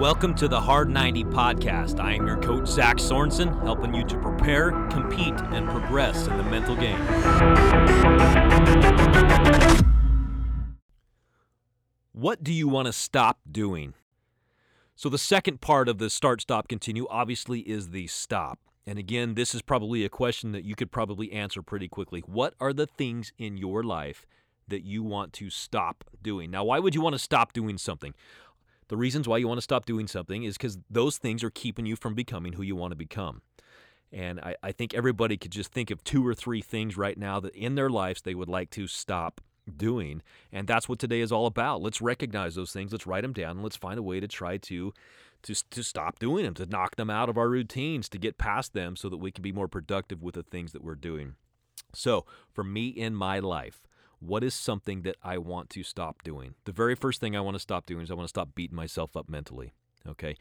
Welcome to the Hard 90 podcast. I am your coach, Zach Sorensen, helping you to prepare, compete, and progress in the mental game. What do you want to stop doing? So, the second part of the start, stop, continue obviously is the stop. And again, this is probably a question that you could probably answer pretty quickly. What are the things in your life that you want to stop doing? Now, why would you want to stop doing something? The reasons why you want to stop doing something is because those things are keeping you from becoming who you want to become. And I, I think everybody could just think of two or three things right now that in their lives they would like to stop doing. And that's what today is all about. Let's recognize those things. Let's write them down and let's find a way to try to to, to stop doing them, to knock them out of our routines, to get past them so that we can be more productive with the things that we're doing. So, for me in my life, what is something that I want to stop doing? The very first thing I want to stop doing is I want to stop beating myself up mentally. Okay.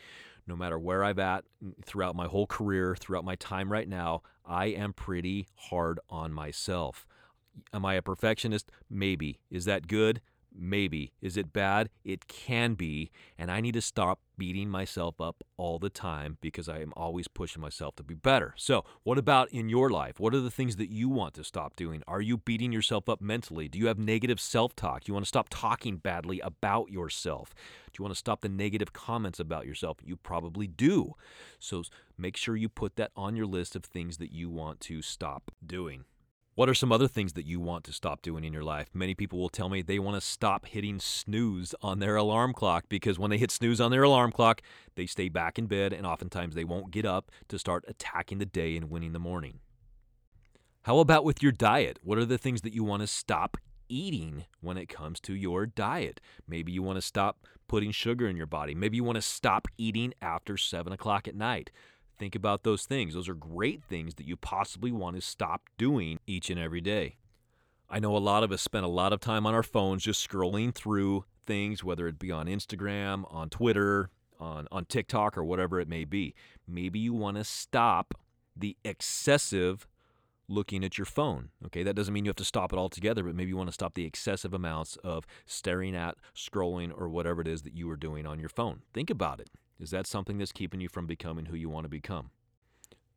No matter where I've at mm, throughout my whole career, throughout my time right now, I am pretty hard on myself. Am I a perfectionist? Maybe. Is that good? Maybe. Is it bad? It can be. And I need to stop beating myself up all the time because I am always pushing myself to be better. So, what about in your life? What are the things that you want to stop doing? Are you beating yourself up mentally? Do you have negative self talk? You want to stop talking badly about yourself? Do you want to stop the negative comments about yourself? You probably do. So, make sure you put that on your list of things that you want to stop doing. What are some other things that you want to stop doing in your life? Many people will tell me they want to stop hitting snooze on their alarm clock because when they hit snooze on their alarm clock, they stay back in bed and oftentimes they won't get up to start attacking the day and winning the morning. How about with your diet? What are the things that you want to stop eating when it comes to your diet? Maybe you want to stop putting sugar in your body. Maybe you want to stop eating after 7 o'clock at night. Think about those things. Those are great things that you possibly want to stop doing each and every day. I know a lot of us spend a lot of time on our phones just scrolling through things, whether it be on Instagram, on Twitter, on, on TikTok, or whatever it may be. Maybe you want to stop the excessive looking at your phone. Okay, that doesn't mean you have to stop it altogether, but maybe you want to stop the excessive amounts of staring at, scrolling, or whatever it is that you are doing on your phone. Think about it. Is that something that's keeping you from becoming who you want to become?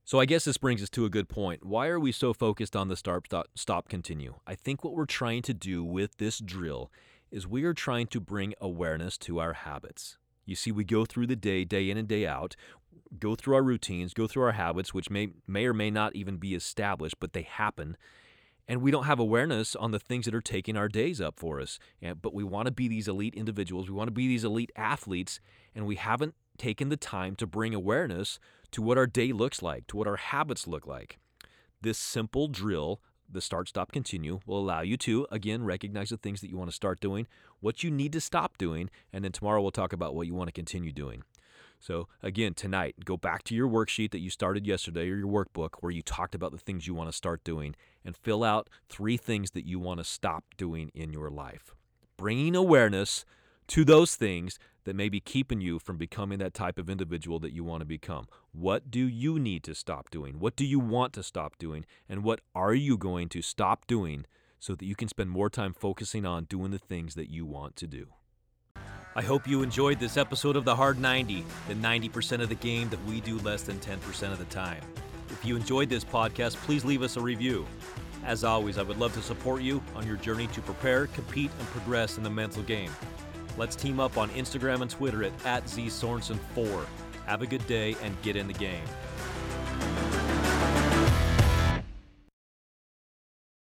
So I guess this brings us to a good point. Why are we so focused on the start, stop, stop, continue? I think what we're trying to do with this drill is we are trying to bring awareness to our habits. You see, we go through the day, day in and day out, go through our routines, go through our habits, which may, may or may not even be established, but they happen. And we don't have awareness on the things that are taking our days up for us. But we want to be these elite individuals, we want to be these elite athletes, and we haven't taken the time to bring awareness to what our day looks like, to what our habits look like. This simple drill, the start, stop, continue, will allow you to, again, recognize the things that you want to start doing, what you need to stop doing, and then tomorrow we'll talk about what you want to continue doing. So, again, tonight, go back to your worksheet that you started yesterday or your workbook where you talked about the things you want to start doing and fill out three things that you want to stop doing in your life. Bringing awareness to those things that may be keeping you from becoming that type of individual that you want to become. What do you need to stop doing? What do you want to stop doing? And what are you going to stop doing so that you can spend more time focusing on doing the things that you want to do? I hope you enjoyed this episode of The Hard 90, the 90% of the game that we do less than 10% of the time. If you enjoyed this podcast, please leave us a review. As always, I would love to support you on your journey to prepare, compete, and progress in the mental game. Let's team up on Instagram and Twitter at, at ZSorensen4. Have a good day and get in the game.